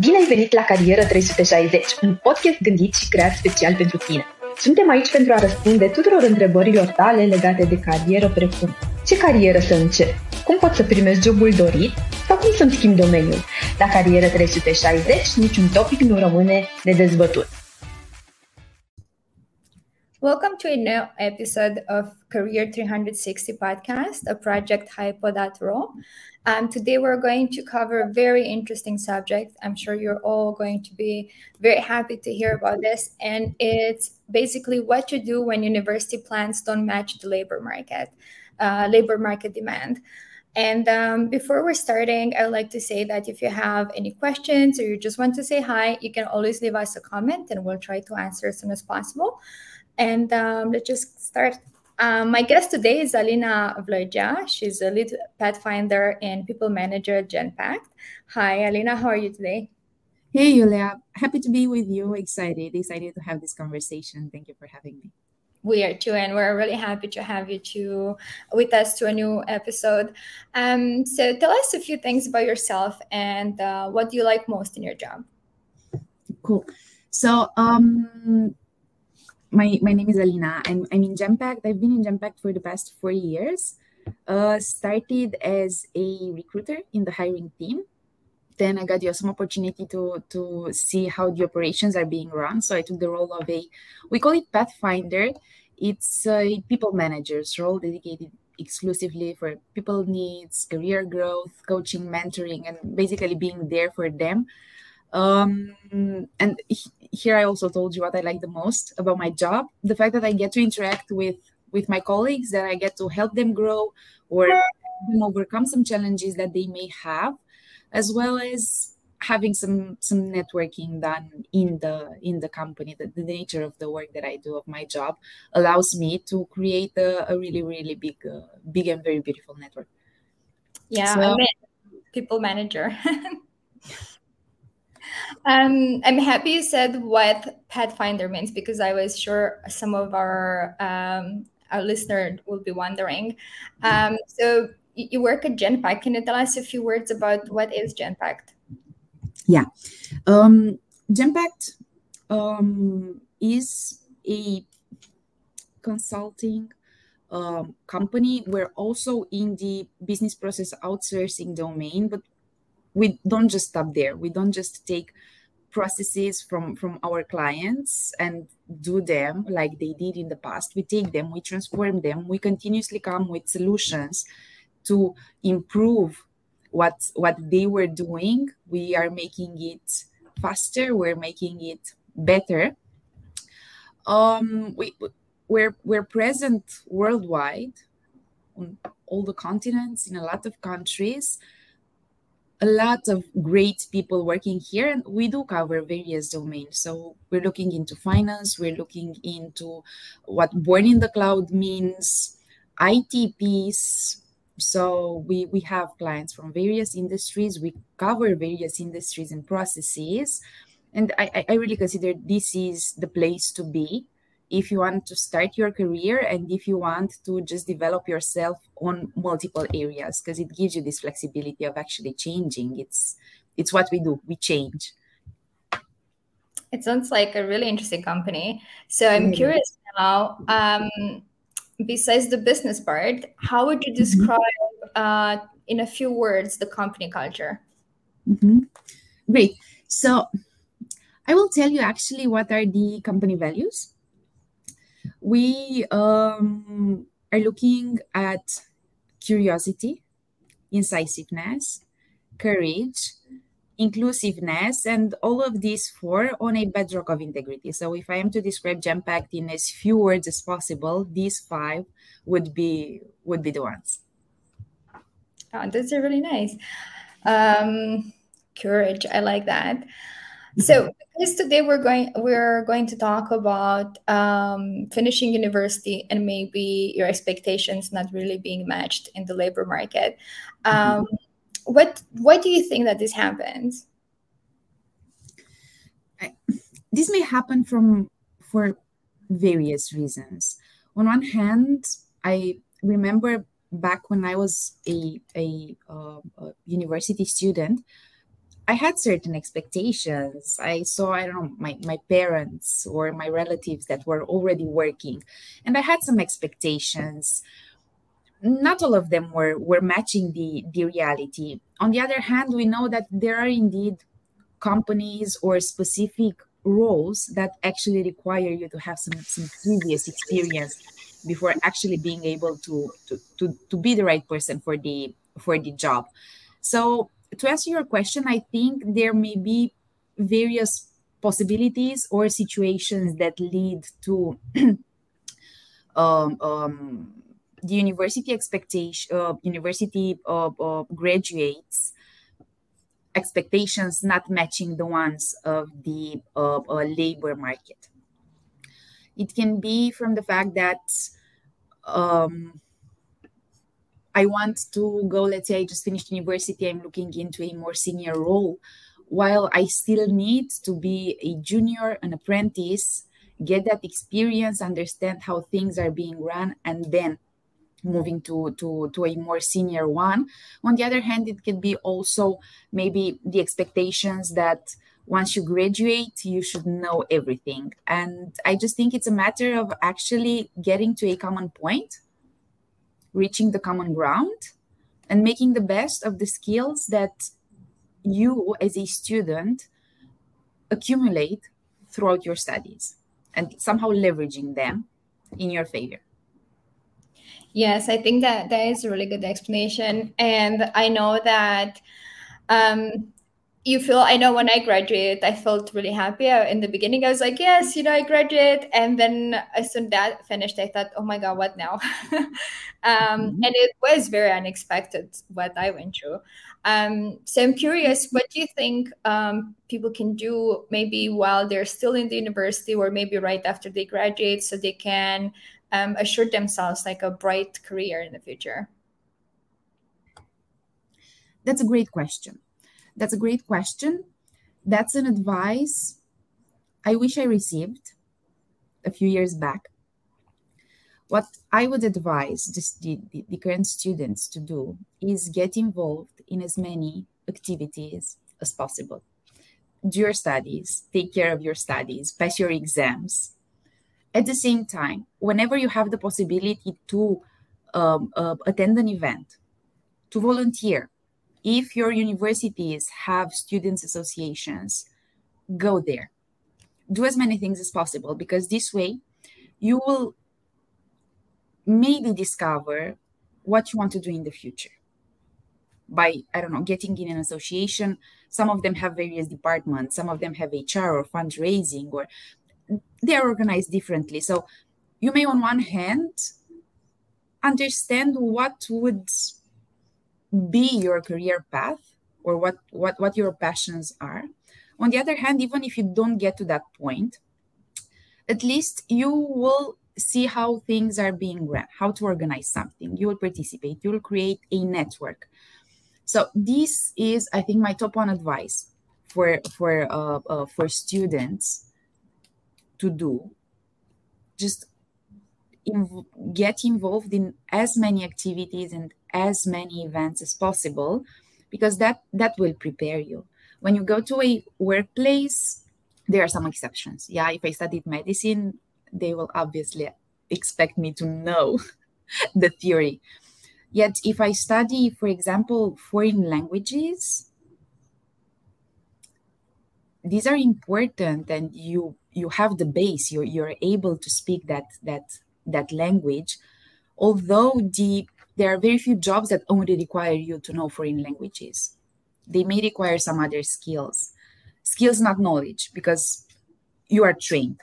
Bine ai venit la Carieră 360, un podcast gândit și creat special pentru tine. Suntem aici pentru a răspunde tuturor întrebărilor tale legate de carieră, precum ce carieră să încep, cum pot să primești jobul dorit sau cum să-mi schimb domeniul. La Carieră 360 niciun topic nu rămâne de dezbătut. Welcome to a new episode of Career 360 podcast, a project hypo.ro. Um, today, we're going to cover a very interesting subject. I'm sure you're all going to be very happy to hear about this. And it's basically what to do when university plans don't match the labor market, uh, labor market demand. And um, before we're starting, I'd like to say that if you have any questions or you just want to say hi, you can always leave us a comment and we'll try to answer as soon as possible. And um, let's just start um, my guest today is Alina Vlagea. She's a lead Pathfinder and people manager at Genpact. Hi, Alina. How are you today? Hey, Julia. Happy to be with you. Excited, excited to have this conversation. Thank you for having me. We are too, and we're really happy to have you to with us to a new episode. Um, so, tell us a few things about yourself and uh, what do you like most in your job. Cool. So, um, my my name is Alina. I'm I'm in Genpact. I've been in Genpact for the past four years. Uh, started as a recruiter in the hiring team. Then I got the awesome opportunity to to see how the operations are being run. So I took the role of a we call it Pathfinder. It's a people manager's role dedicated exclusively for people needs, career growth, coaching, mentoring, and basically being there for them um, and here I also told you what I like the most about my job: the fact that I get to interact with with my colleagues, that I get to help them grow or overcome some challenges that they may have, as well as having some some networking done in the in the company. The, the nature of the work that i do of my job allows me to create a, a really really big uh, big and very beautiful network. Yeah so, people manager Um, I'm happy you said what Pathfinder means because I was sure some of our um, our listener will be wondering. Um, so you work at Genpact. Can you tell us a few words about what is Genpact? Yeah, um, Genpact um, is a consulting um, company. We're also in the business process outsourcing domain, but we don't just stop there. We don't just take processes from from our clients and do them like they did in the past. We take them we transform them we continuously come with solutions to improve what what they were doing. We are making it faster we're making it better. Um we we're we're present worldwide on all the continents in a lot of countries a lot of great people working here and we do cover various domains. So we're looking into finance we're looking into what born in the cloud means itps so we we have clients from various industries. We cover various industries and processes. And i i really consider this is the place to be if you want to start your career and if you want to just develop yourself on multiple areas because it gives you this flexibility of actually changing. It's it's what we do. We change. It sounds like a really interesting company. So i'm mm-hmm. curious now um, besides the business part how would you mm-hmm. describe uh, in a few words the company culture? Mm-hmm. great. So i will tell you actually what are the company values we um, are looking at curiosity, incisiveness, courage, inclusiveness, and all of these four on a bedrock of integrity. So, if I am to describe Genpact in as few words as possible, these five would be would be the ones. Oh, that's really nice. Um, courage, I like that. So because today we're going we're going to talk about um, finishing university and maybe your expectations not really being matched in the labor market. Um, mm-hmm. What why do you think that this happens? I, this may happen from for various reasons. On one hand, I remember back when I was a a, uh, a university student I had certain expectations. I saw, I don't know, my, my parents or my relatives that were already working, and I had some expectations. Not all of them were, were matching the, the reality. On the other hand, we know that there are indeed companies or specific roles that actually require you to have some, some previous experience before actually being able to, to, to, to be the right person for the for the job. So to answer your question, I think there may be various possibilities or situations that lead to um, um, the university expectation, uh, university uh, uh, graduates expectations not matching the ones of the uh, labor market. It can be from the fact that um, I want to go, let's say I just finished university, I'm looking into a more senior role, while I still need to be a junior, an apprentice, get that experience, understand how things are being run, and then moving to, to, to a more senior one. On the other hand, it can be also maybe the expectations that once you graduate, you should know everything. And I just think it's a matter of actually getting to a common point reaching the common ground and making the best of the skills that you as a student accumulate throughout your studies and somehow leveraging them in your favor. Yes i think that that is a really good explanation. And i know that um, you feel i know when i graduated i felt really happy. In the beginning i was like yes you know i graduated and then as soon that finished i thought oh my god what now? Um, mm-hmm. and it was very unexpected what i went through. Um, so i'm curious what do you think um, people can do maybe while they're still in the university or maybe right after they graduate so they can um, assure themselves like a bright career in the future? That's a great question that's a great question. That's an advice I wish I received a few years back. What I would advise the, the, the current students to do is get involved in as many activities as possible. Do your studies, take care of your studies, pass your exams. At the same time, whenever you have the possibility to um, uh, attend an event, to volunteer, if your universities have students associations go there. Do as many things as possible because this way you will maybe discover what you want to do in the future by i don't know getting in an association. Some of them have various departments. Some of them have hr or fundraising or they're organized differently. So you may on one hand understand what would be your career path or what what what your passions are. On the other hand even if you don't get to that point at least you will see how things are being run how to organize something. You will participate. You will create a network. So this is i think my top one advice for for uh, uh, for students to do. Just inv- get involved in as many activities and as many events as possible because that that will prepare you. When you go to a workplace there are some exceptions. Yeah if i studied medicine they will obviously expect me to know the theory. Yet if i study for example foreign languages these are important and you you have the base you're, you're able to speak that that that language. Although the there are very few jobs that only require you to know foreign languages. They may require some other skills. Skills, not knowledge, because you are trained.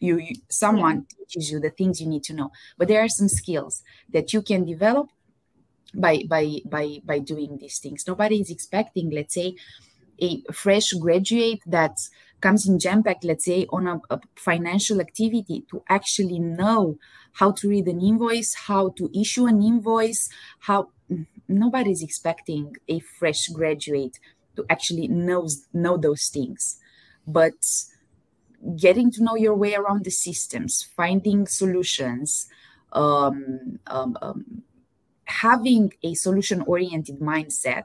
You, you someone yeah. teaches you the things you need to know. But there are some skills that you can develop by by by by doing these things. Nobody is expecting, let's say, a fresh graduate that comes in packed, let's say, on a, a, financial activity to actually know how to read an invoice, how to issue an invoice, how nobody's expecting a fresh graduate to actually know, know those things. But getting to know your way around the systems, finding solutions, um, um, um, having a solution oriented mindset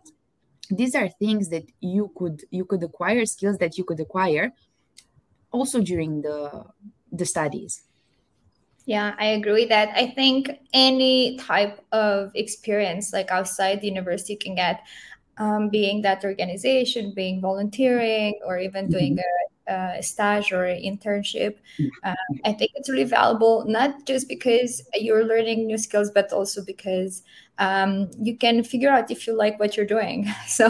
these are things that you could you could acquire skills that you could acquire also during the the studies yeah, I agree with that. I think any type of experience, like outside the university, can get um, being that organization, being volunteering, or even doing mm-hmm. a, a stage or internship. Um, I think it's really valuable, not just because you're learning new skills, but also because um, you can figure out if you like what you're doing. So,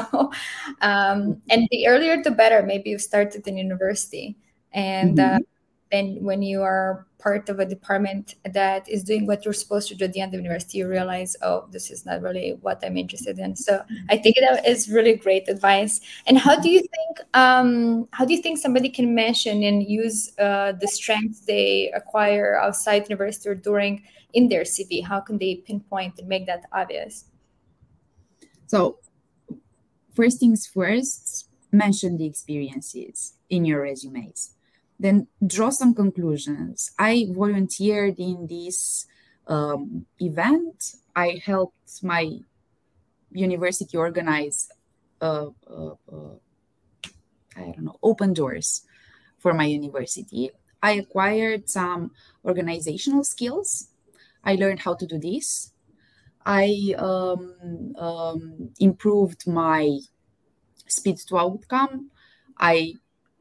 um, and the earlier the better. Maybe you started in university, and uh, mm-hmm. Then when you are part of a department that is doing what you're supposed to do at the end of university you realize oh this is not really what i'm interested in. So i think that is really great advice. And how do you think um, how do you think somebody can mention and use uh, the strengths they acquire outside university or during in their cv how can they pinpoint and make that obvious? So first things first mention the experiences in your resumes then draw some conclusions. I volunteered in this um, event. I helped my university organize, uh, uh, uh, I don't know, open doors for my university. I acquired some organizational skills. I learned how to do this. I um, um, improved my speed to outcome. I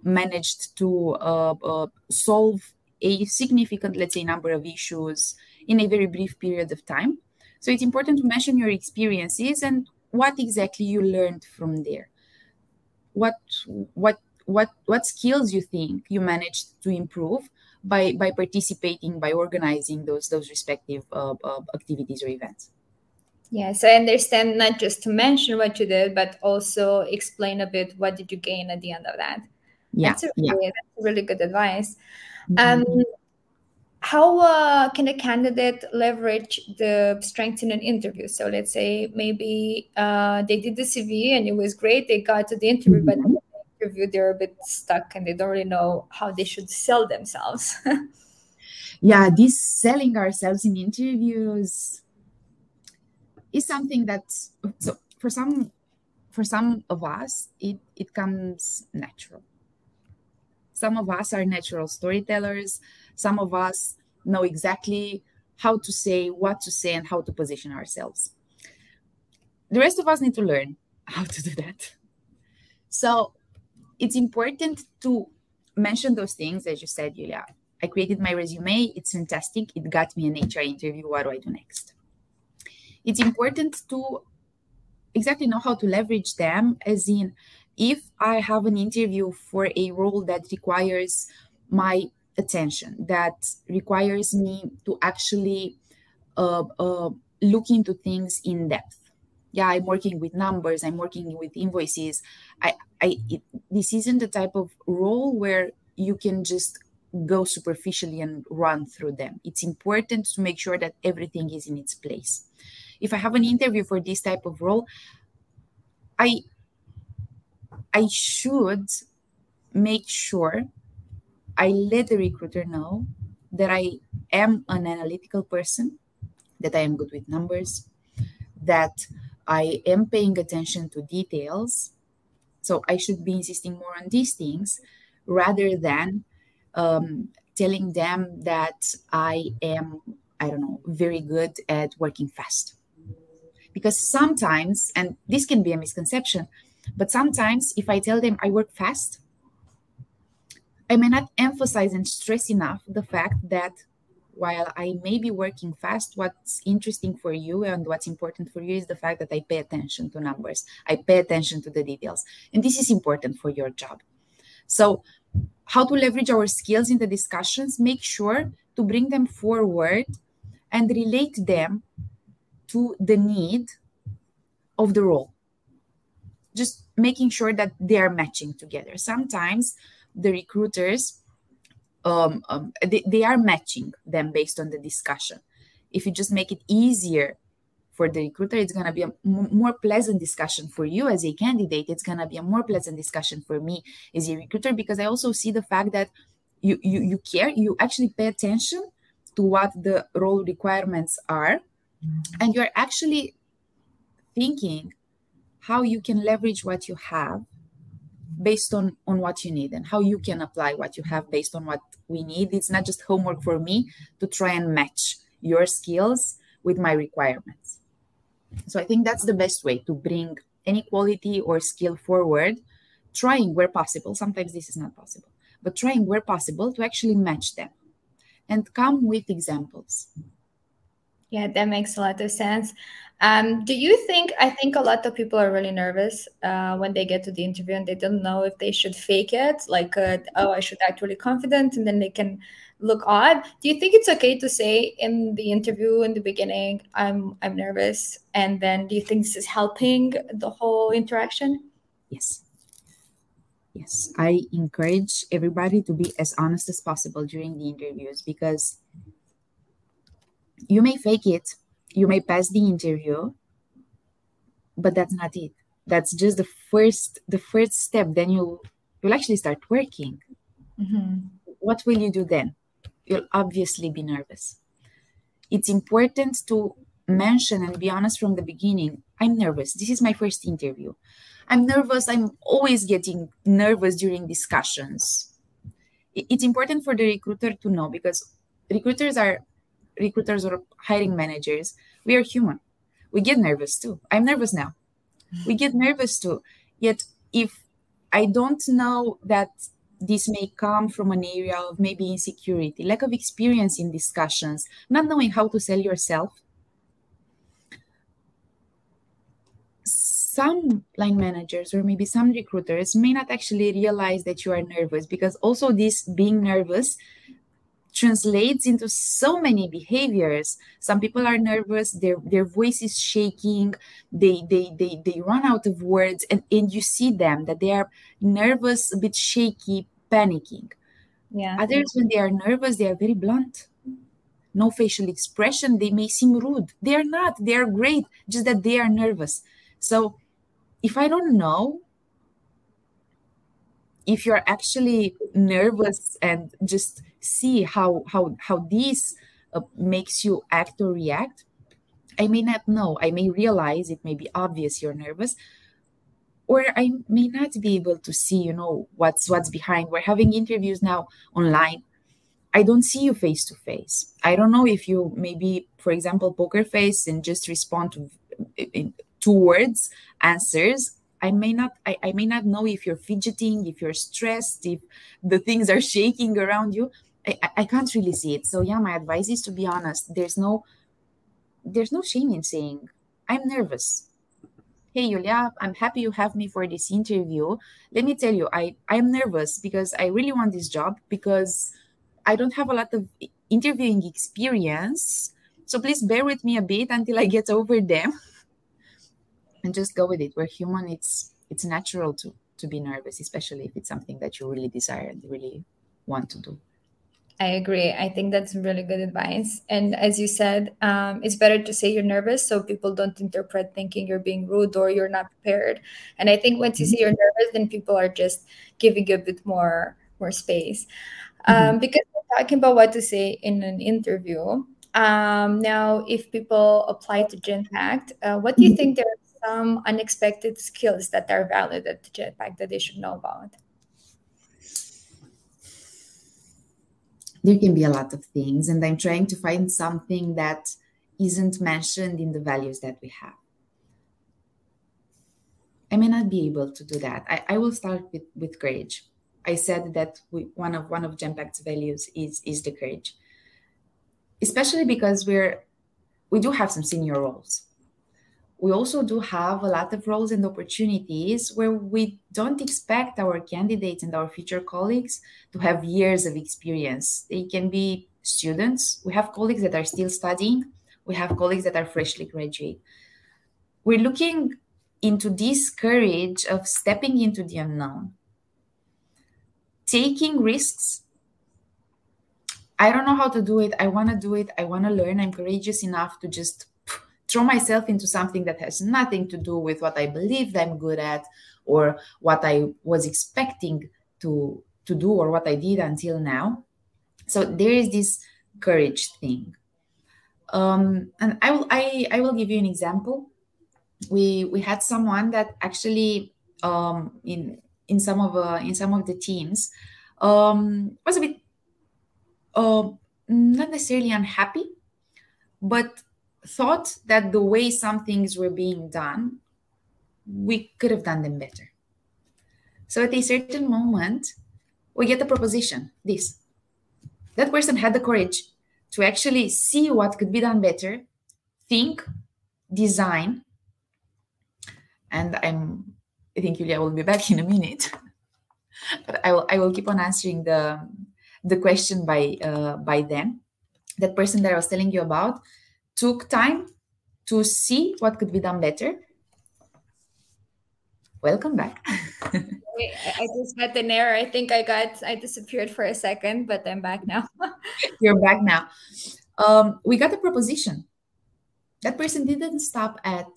managed to uh, uh, solve a significant, let's say, number of issues in a very brief period of time. So it's important to mention your experiences and what exactly you learned from there. What what what what skills you think you managed to improve by by participating by organizing those those respective uh, uh, activities or events. Yes, I understand not just to mention what you did, but also explain a bit what did you gain at the end of that yeah, that's, really, yeah. that's really good advice. Mm-hmm. Um, how uh, can a candidate leverage the strengths in an interview? So let's say maybe uh, they did the CV and it was great. They got to the interview, mm-hmm. but the interview they're a bit stuck and they don't really know how they should sell themselves. yeah, this selling ourselves in interviews is something that's so for some for some of us it it comes natural some of us are natural storytellers. Some of us know exactly how to say, what to say, and how to position ourselves. The rest of us need to learn how to do that. So it's important to mention those things, as you said, Julia. I created my resume. It's fantastic. It got me an HR interview. What do I do next? It's important to exactly know how to leverage them, as in, if I have an interview for a role that requires my attention, that requires me to actually uh, uh, look into things in depth. Yeah, I'm working with numbers. I'm working with invoices. I, I, it, this isn't the type of role where you can just go superficially and run through them. It's important to make sure that everything is in its place. If I have an interview for this type of role, I I should make sure I let the recruiter know that I am an analytical person, that I am good with numbers, that I am paying attention to details. So I should be insisting more on these things rather than um, telling them that I am, I don't know, very good at working fast. Because sometimes, and this can be a misconception, but sometimes, if I tell them I work fast, I may not emphasize and stress enough the fact that while I may be working fast, what's interesting for you and what's important for you is the fact that I pay attention to numbers, I pay attention to the details. And this is important for your job. So, how to leverage our skills in the discussions, make sure to bring them forward and relate them to the need of the role just making sure that they are matching together. Sometimes the recruiters um, um, they, they are matching them based on the discussion. If you just make it easier for the recruiter it's going to be a m- more pleasant discussion for you as a candidate. It's going to be a more pleasant discussion for me as a recruiter because i also see the fact that you, you you care you actually pay attention to what the role requirements are. And you're actually thinking how you can leverage what you have based on on what you need and how you can apply what you have based on what we need. It's not just homework for me to try and match your skills with my requirements. So i think that's the best way to bring any quality or skill forward trying where possible. Sometimes this is not possible but trying where possible to actually match them and come with examples yeah that makes a lot of sense. Um, do you think i think a lot of people are really nervous uh, when they get to the interview and they don't know if they should fake it like uh, oh i should act really confident and then they can look odd. Do you think it's okay to say in the interview in the beginning i'm i'm nervous and then do you think this is helping the whole interaction? Yes. Yes i encourage everybody to be as honest as possible during the interviews because you may fake it. You may pass the interview but that's not it. That's just the first the first step. Then you'll you'll actually start working. Mm-hmm. what will you do then? You'll obviously be nervous. It's important to mention and be honest from the beginning. I'm nervous. This is my first interview. I'm nervous. I'm always getting nervous during discussions. It's important for the recruiter to know because recruiters are recruiters or hiring managers, we are human. We get nervous too. I'm nervous now. We get nervous too. Yet, if I don't know that this may come from an area of maybe insecurity, lack of experience in discussions, not knowing how to sell yourself, some line managers or maybe some recruiters may not actually realize that you are nervous because also this being nervous translates into so many behaviors. Some people are nervous their their voice is shaking they they they, they run out of words and, and you see them that they are nervous a bit shaky panicking. Yeah. Others when they are nervous they are very blunt. No facial expression they may seem rude. They are not. They are great just that they are nervous. So if i don't know if you're actually nervous and just see how how how this uh, makes you act or react i may not know. I may realize it may be obvious you're nervous or i may not be able to see you know what's what's behind. We're having interviews now online. I don't see you face to face i don't know if you maybe for example poker face and just respond to two words answers. I may not I, I may not know if you're fidgeting, if you're stressed, if the things are shaking around you. I, I can't really see it. So yeah, my advice is to be honest. There's no there's no shame in saying I'm nervous. Hey Julia, I'm happy you have me for this interview. Let me tell you, I I am nervous because I really want this job because I don't have a lot of interviewing experience. So please bear with me a bit until I get over them. and just go with it we're human it's it's natural to to be nervous especially if it's something that you really desire and really want to do I agree. I think that's really good advice. And as you said, um, it's better to say you're nervous so people don't interpret thinking you're being rude or you're not prepared. And I think once you say you're nervous, then people are just giving you a bit more more space. Mm-hmm. Um, because we're talking about what to say in an interview. Um, now, if people apply to Genpact, uh, what do you mm-hmm. think there are some unexpected skills that are valid at Genpact that they should know about? There can be a lot of things, and I'm trying to find something that isn't mentioned in the values that we have. I may not be able to do that. I, I will start with, with courage. I said that we, one of one of Genpact's values is is the courage, especially because we're we do have some senior roles we also do have a lot of roles and opportunities where we don't expect our candidates and our future colleagues to have years of experience. They can be students. We have colleagues that are still studying. We have colleagues that are freshly graduate. We're looking into this courage of stepping into the unknown, taking risks. I don't know how to do it. I want to do it. I want to learn. I'm courageous enough to just throw myself into something that has nothing to do with what I believed I'm good at or what I was expecting to to do or what I did until now. So there is this courage thing. Um, and I will I, I will give you an example. we we had someone that actually um, in in some of uh, in some of the teams um, was a bit uh, not necessarily unhappy, but thought that the way some things were being done, we could have done them better. So at a certain moment, we get a proposition this. That person had the courage to actually see what could be done better, think, design. And I'm I think Julia will be back in a minute. but I will I will keep on answering the the question by uh, by then. That person that I was telling you about took time to see what could be done better. Welcome back. I just got an error. I think I got I disappeared for a second, but I'm back now. You're back now. Um, we got a proposition. That person didn't stop at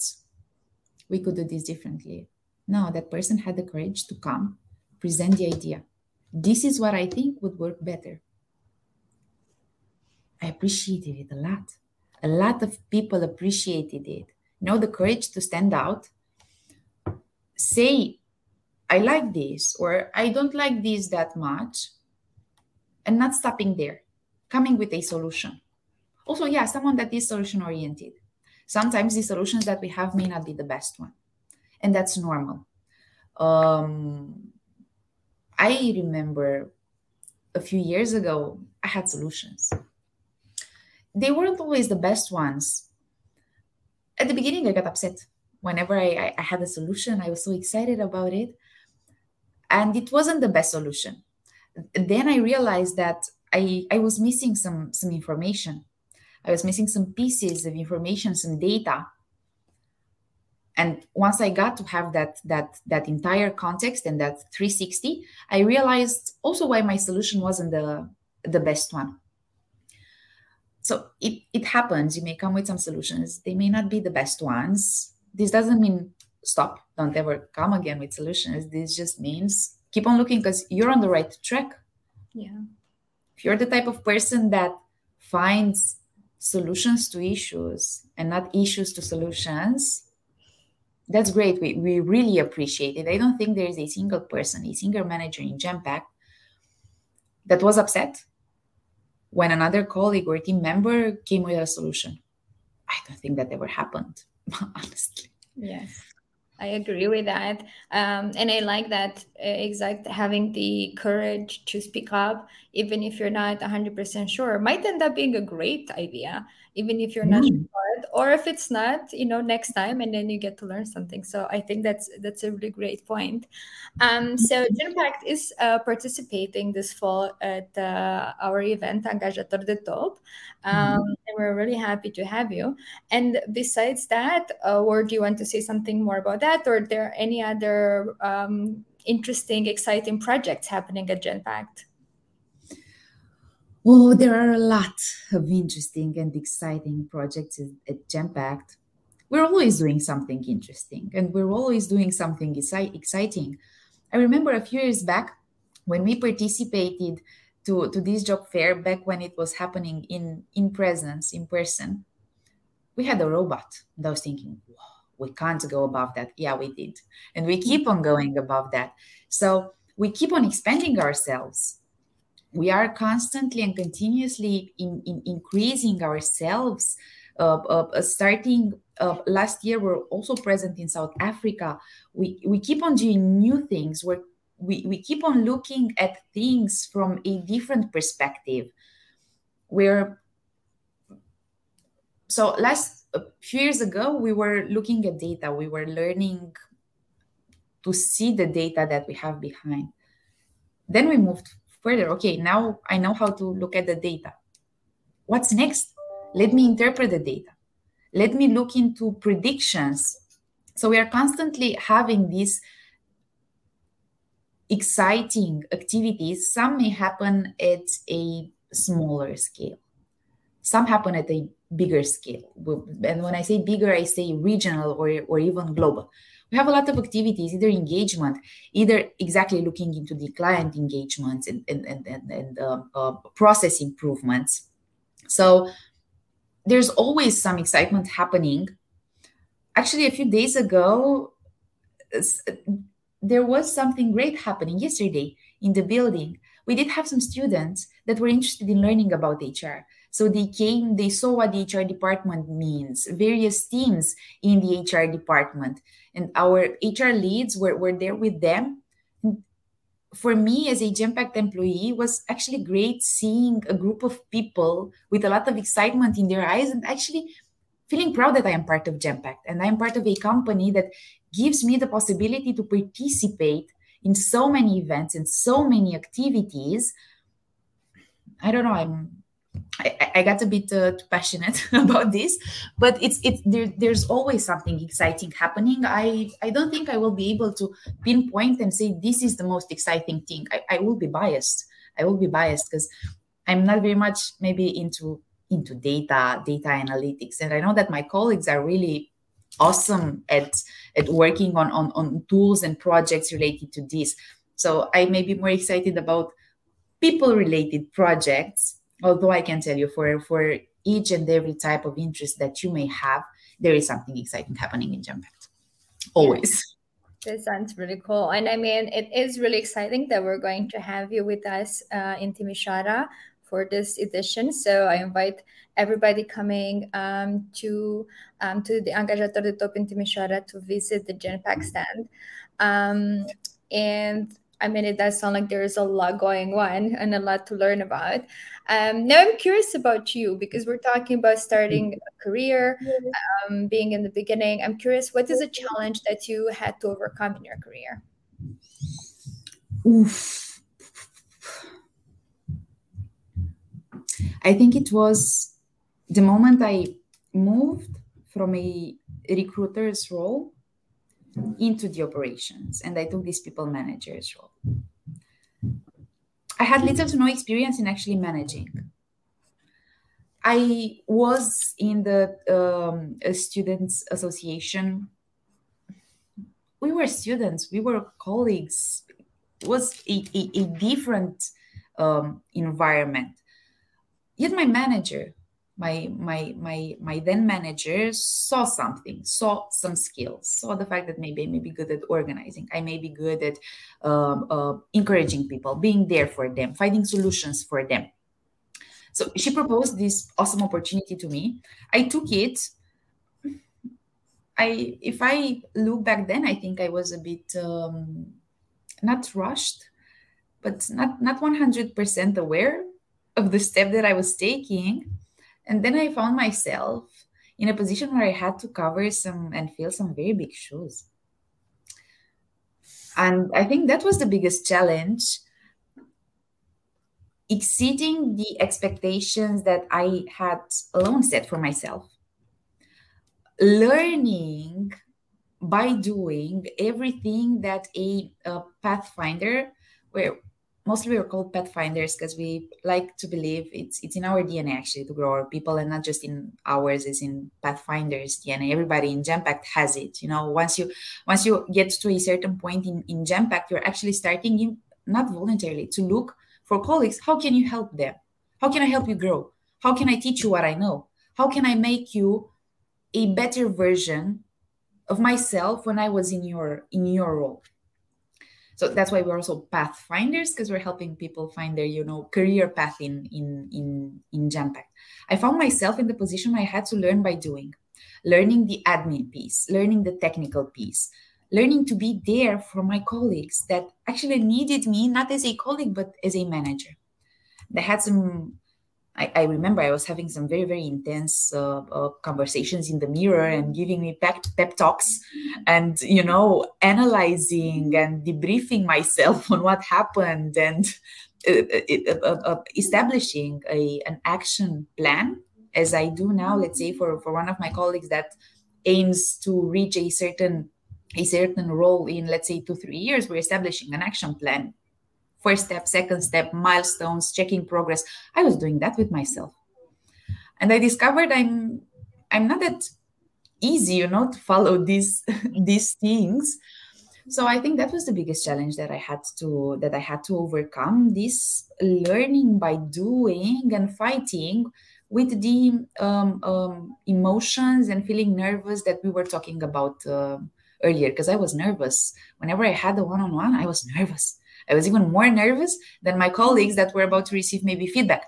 we could do this differently. No, that person had the courage to come, present the idea. This is what I think would work better. I appreciated it a lot. A lot of people appreciated it. You know, the courage to stand out, say, I like this, or I don't like this that much, and not stopping there, coming with a solution. Also, yeah, someone that is solution oriented. Sometimes the solutions that we have may not be the best one and that's normal. Um, I remember a few years ago, I had solutions. They weren't always the best ones. At the beginning, I got upset. Whenever I, I had a solution, I was so excited about it. And it wasn't the best solution. Then I realized that I, I was missing some, some information. I was missing some pieces of information, some data and once i got to have that that that entire context and that 360 i realized also why my solution wasn't the the best one so it, it happens. You may come with some solutions. They may not be the best ones. This doesn't mean stop. Don't ever come again with solutions. This just means keep on looking because you're on the right track. Yeah. If you're the type of person that finds solutions to issues and not issues to solutions that's great. We, we really appreciate it. I don't think there is a single person, a single manager in Genpact that was upset when another colleague or team member came with a solution. I don't think that ever happened, honestly. Yes. I agree with that. Um, and I like that uh, exact having the courage to speak up, even if you're not 100% sure, might end up being a great idea, even if you're mm. not sure. Or if it's not, you know, next time, and then you get to learn something. So I think that's that's a really great point. Um, so Genpact is uh, participating this fall at uh, our event, Angajator de Top. Um, mm. And we're really happy to have you. And besides that, uh, or do you want to say something more about that? or there any other um, interesting, exciting projects happening at Genpact? Oh, there are a lot of interesting and exciting projects at Genpact. We're always doing something interesting and we're always doing something exciting. I remember a few years back when we participated to, to this job fair back when it was happening in, in presence, in person, we had a robot. And I was thinking, we can't go above that. Yeah, we did. And we keep on going above that. So we keep on expanding ourselves. We are constantly and continuously in, in increasing ourselves. Uh, uh, starting uh, last year, we're also present in South Africa. We, we keep on doing new things. We're, we, we keep on looking at things from a different perspective. We're so last few years ago, we were looking at data, we were learning to see the data that we have behind. Then we moved further. Okay, now I know how to look at the data. What's next? Let me interpret the data. Let me look into predictions. So we are constantly having these exciting activities. Some may happen at a smaller scale, some happen at a bigger scale. And when I say bigger, I say regional or, or even global. We have a lot of activities, either engagement, either exactly looking into the client engagements and, and, and, and, and uh, uh, process improvements. So there's always some excitement happening. actually a few days ago there was something great happening yesterday in the building we did have some students that were interested in learning about hr so they came they saw what the hr department means various teams in the hr department. And our hr leads were, were there with them. For me as a Genpact employee was actually great seeing a group of people with a lot of excitement in their eyes and actually feeling proud that I am part of Genpact. And I am part of a company that gives me the possibility to participate in so many events and so many activities. I don't know, I'm I, I got a bit uh, too passionate about this, but it's it's there, there's always something exciting happening. I I don't think I will be able to pinpoint and say this is the most exciting thing. I, I will be biased. I will be biased because I'm not very much maybe into into data data analytics, and I know that my colleagues are really awesome at at working on on, on tools and projects related to this. So I may be more excited about people related projects although I can tell you for for each and every type of interest that you may have, there is something exciting happening in Genpact. Always. This sounds really cool. And I mean, it is really exciting that we're going to have you with us uh, in Timișoara for this edition. So I invite everybody coming um, to um, to the Angajator de Top in Timișoara to visit the Genpact stand. Um, and I mean, it does sound like there is a lot going on and a lot to learn about. Um, now, I'm curious about you because we're talking about starting a career, um, being in the beginning. I'm curious, what is a challenge that you had to overcome in your career? Oof. I think it was the moment I moved from a recruiter's role into the operations and I took this people manager's role. I had little to no experience in actually managing. I was in the um, students association. We were students, we were colleagues. It was a, a, a different um, environment. Yet my manager, my my my my then manager saw something saw some skills saw the fact that maybe i may be good at organizing. I may be good at um, uh, encouraging people being there for them finding solutions for them. So she proposed this awesome opportunity to me. I took it. I if i look back then i think i was a bit um, not rushed but not not 100% aware of the step that i was taking and then I found myself in a position where I had to cover some and fill some very big shoes. And I think that was the biggest challenge exceeding the expectations that I had alone set for myself. Learning by doing everything that a, a pathfinder, where mostly we're called pathfinders because we like to believe it's it's in our DNA actually to grow our people and not just in ours is in pathfinders DNA. Everybody in Genpact has it. You know, once you once you get to a certain point in, in Genpact, you're actually starting in, not voluntarily to look for colleagues. How can you help them? How can I help you grow? How can I teach you what I know? How can I make you a better version of myself when I was in your in your role? So that's why we're also pathfinders because we're helping people find their you know career path in in in in Genpact. I found myself in the position I had to learn by doing, learning the admin piece, learning the technical piece, learning to be there for my colleagues that actually needed me not as a colleague but as a manager. They had some I, I, remember I was having some very, very intense uh, uh, conversations in the mirror and giving me pep, pep talks and, you know, analyzing and debriefing myself on what happened and uh, uh, uh, uh, establishing a, an action plan as I do now, let's say for, for one of my colleagues that aims to reach a certain a certain role in let's say two three years we're establishing an action plan first step, second step, milestones, checking progress. I was doing that with myself. And I discovered I'm I'm not that easy, you know, to follow these these things. So I think that was the biggest challenge that I had to that I had to overcome this learning by doing and fighting with the um, um, emotions and feeling nervous that we were talking about uh, earlier because i was nervous whenever i had the one-on-one i was nervous i was even more nervous than my colleagues that were about to receive maybe feedback.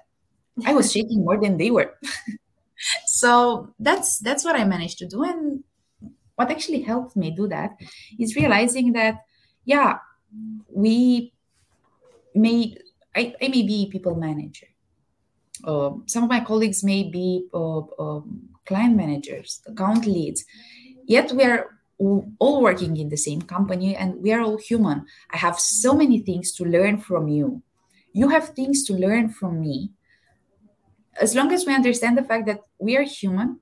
I was shaking more than they were. So that's that's what i managed to do. And what actually helped me do that is realizing that yeah we may i, I may be people manager. Uh, some of my colleagues may be uh, uh, client managers account leads. Yet we are all working in the same company and we are all human. I have so many things to learn from you. You have things to learn from me. As long as we understand the fact that we are human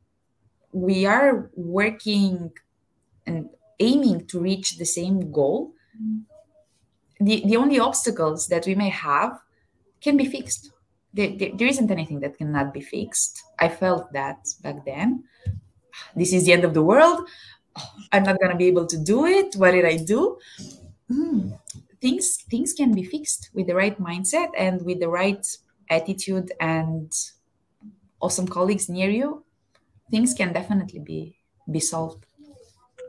we are working and aiming to reach the same goal the, the only obstacles that we may have can be fixed. There, there, there isn't anything that cannot be fixed. I felt that back then. This is the end of the world i'm not going to be able to do it. What did i do? Mm, things things can be fixed with the right mindset and with the right attitude and awesome colleagues near you, things can definitely be be solved.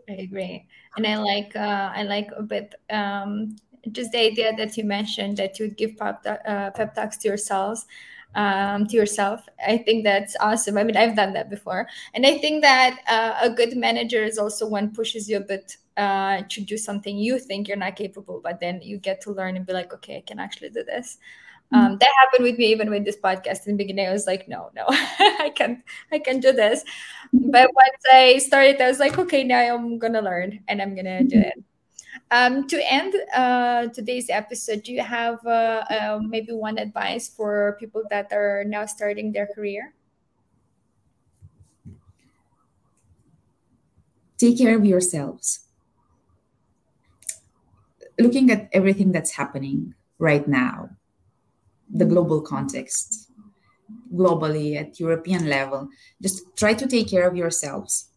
I agree, and I like uh, I like a bit um, just the idea that you mentioned that you give pep, uh, pep talks to yourselves um, to yourself. I think that's awesome. I mean, I've done that before, and I think that uh, a good manager is also one pushes you a bit uh, to do something you think you're not capable, but then you get to learn and be like, okay, I can actually do this. Mm-hmm. Um, that happened with me even with this podcast in the beginning. I was like, no, no, I can't, I can't do this. Mm-hmm. But once I started, I was like, okay, now I'm gonna learn and I'm gonna do it. Um, to end uh, today's episode, do you have uh, uh, maybe one advice for people that are now starting their career? Take care of yourselves. Looking at everything that's happening right now, the global context globally at european level just try to take care of yourselves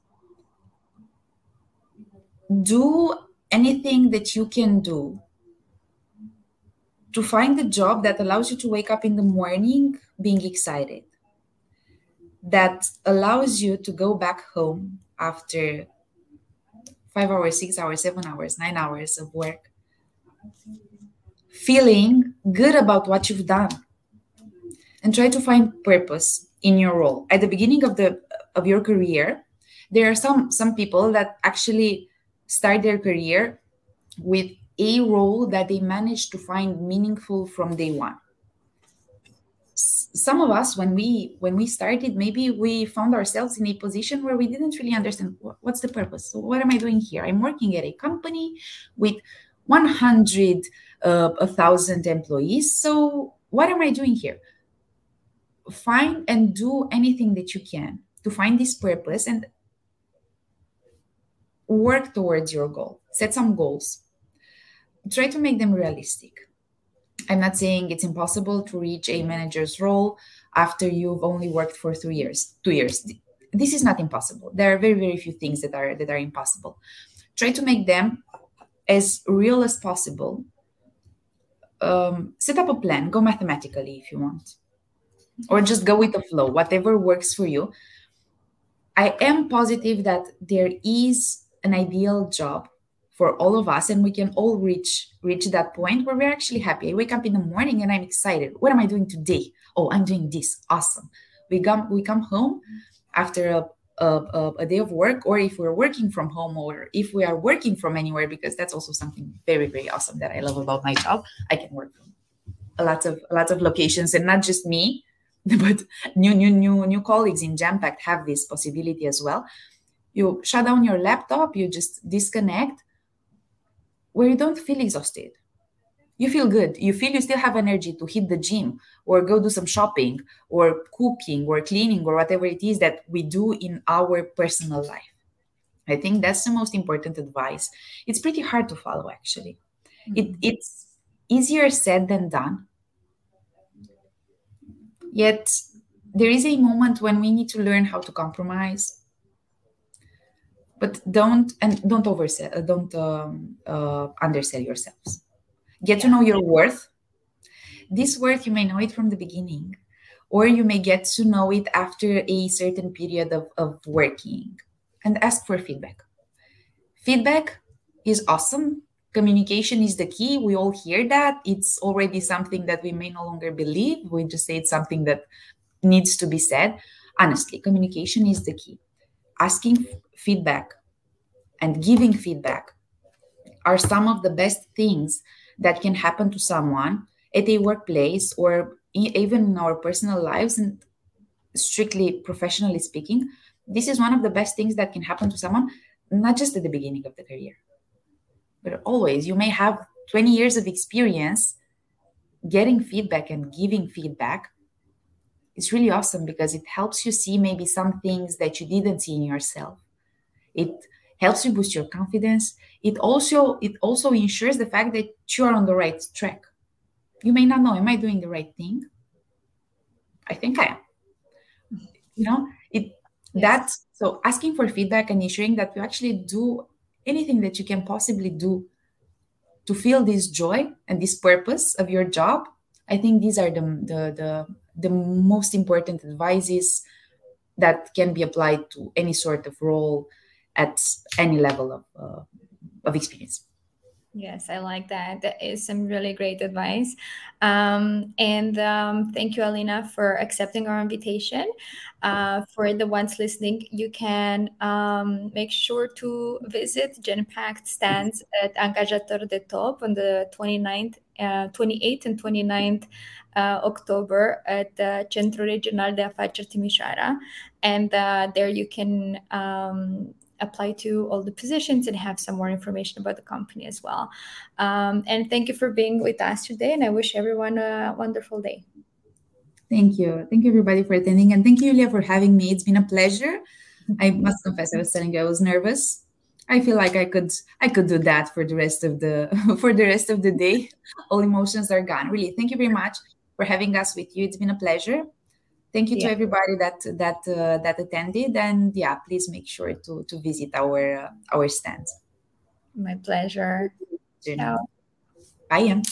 do anything that you can do to find a job that allows you to wake up in the morning being excited that allows you to go back home after five hours six hours seven hours nine hours of work feeling good about what you've done and try to find purpose in your role. At the beginning of the of your career there are some some people that actually start their career with a role that they manage to find meaningful from day one some of us when we when we started maybe we found ourselves in a position where we didn't really understand what's the purpose so what am i doing here i'm working at a company with 100 uh, a thousand employees. So what am I doing here? Find and do anything that you can to find this purpose and work towards your goal. Set some goals. Try to make them realistic. I'm not saying it's impossible to reach a manager's role after you've only worked for three years, two years. This is not impossible. There are very, very few things that are that are impossible. Try to make them as real as possible um, set up a plan go mathematically if you want or just go with the flow whatever works for you i am positive that there is an ideal job for all of us and we can all reach reach that point where we're actually happy. I wake up in the morning and i'm excited. What am i doing today? Oh i'm doing this. Awesome. We come we come home after a a, a, day of work or if we're working from home or if we are working from anywhere because that's also something very very awesome that i love about my job. I can work from a lot of a lot of locations and not just me but new new new new colleagues in Genpact have this possibility as well you shut down your laptop you just disconnect where you don't feel exhausted. You feel good. You feel you still have energy to hit the gym or go do some shopping or cooking or cleaning or whatever it is that we do in our personal life. I think that's the most important advice. It's pretty hard to follow actually. Mm-hmm. it, it's easier said than done. Yet there is a moment when we need to learn how to compromise but don't and don't oversell uh, don't um, uh, undersell yourselves get yeah. to know your worth this worth you may know it from the beginning or you may get to know it after a certain period of, of working and ask for feedback. Feedback is awesome. Communication is the key. We all hear that. It's already something that we may no longer believe. We just say it's something that needs to be said. Honestly, communication is the key. Asking feedback and giving feedback are some of the best things that can happen to someone at a workplace or even in our personal lives and strictly professionally speaking. This is one of the best things that can happen to someone not just at the beginning of the career but always. You may have 20 years of experience getting feedback and giving feedback is really awesome because it helps you see maybe some things that you didn't see in yourself. It helps you boost your confidence. It also it also ensures the fact that you're on the right track. You may not know am i doing the right thing? I think i am. You know it yes. that's so asking for feedback and ensuring that you actually do anything that you can possibly do to feel this joy and this purpose of your job i think these are the the the, the most important advices that can be applied to any sort of role at any level of, uh, of experience Yes, I like that. That is some really great advice. Um, and um, thank you, Alina, for accepting our invitation. Uh, for the ones listening, you can um, make sure to visit Genpact stands at Angajator de Top on the 29th, uh, 28th and 29th uh, October at the Centrul Regional de Afaceri Timișoara. And uh, there you can um, apply to all the positions and have some more information about the company as well. Um, and thank you for being with us today. And I wish everyone a wonderful day. Thank you. Thank you, everybody, for attending. And thank you, Julia, for having me. It's been a pleasure. I must confess, I was telling you I was nervous. I feel like I could I could do that for the rest of the for the rest of the day. All emotions are gone. Really, thank you very much for having us with you. It's been a pleasure thank you yeah. to everybody that that uh, that attended and yeah please make sure to to visit our uh, our stand my pleasure You Ciao. bye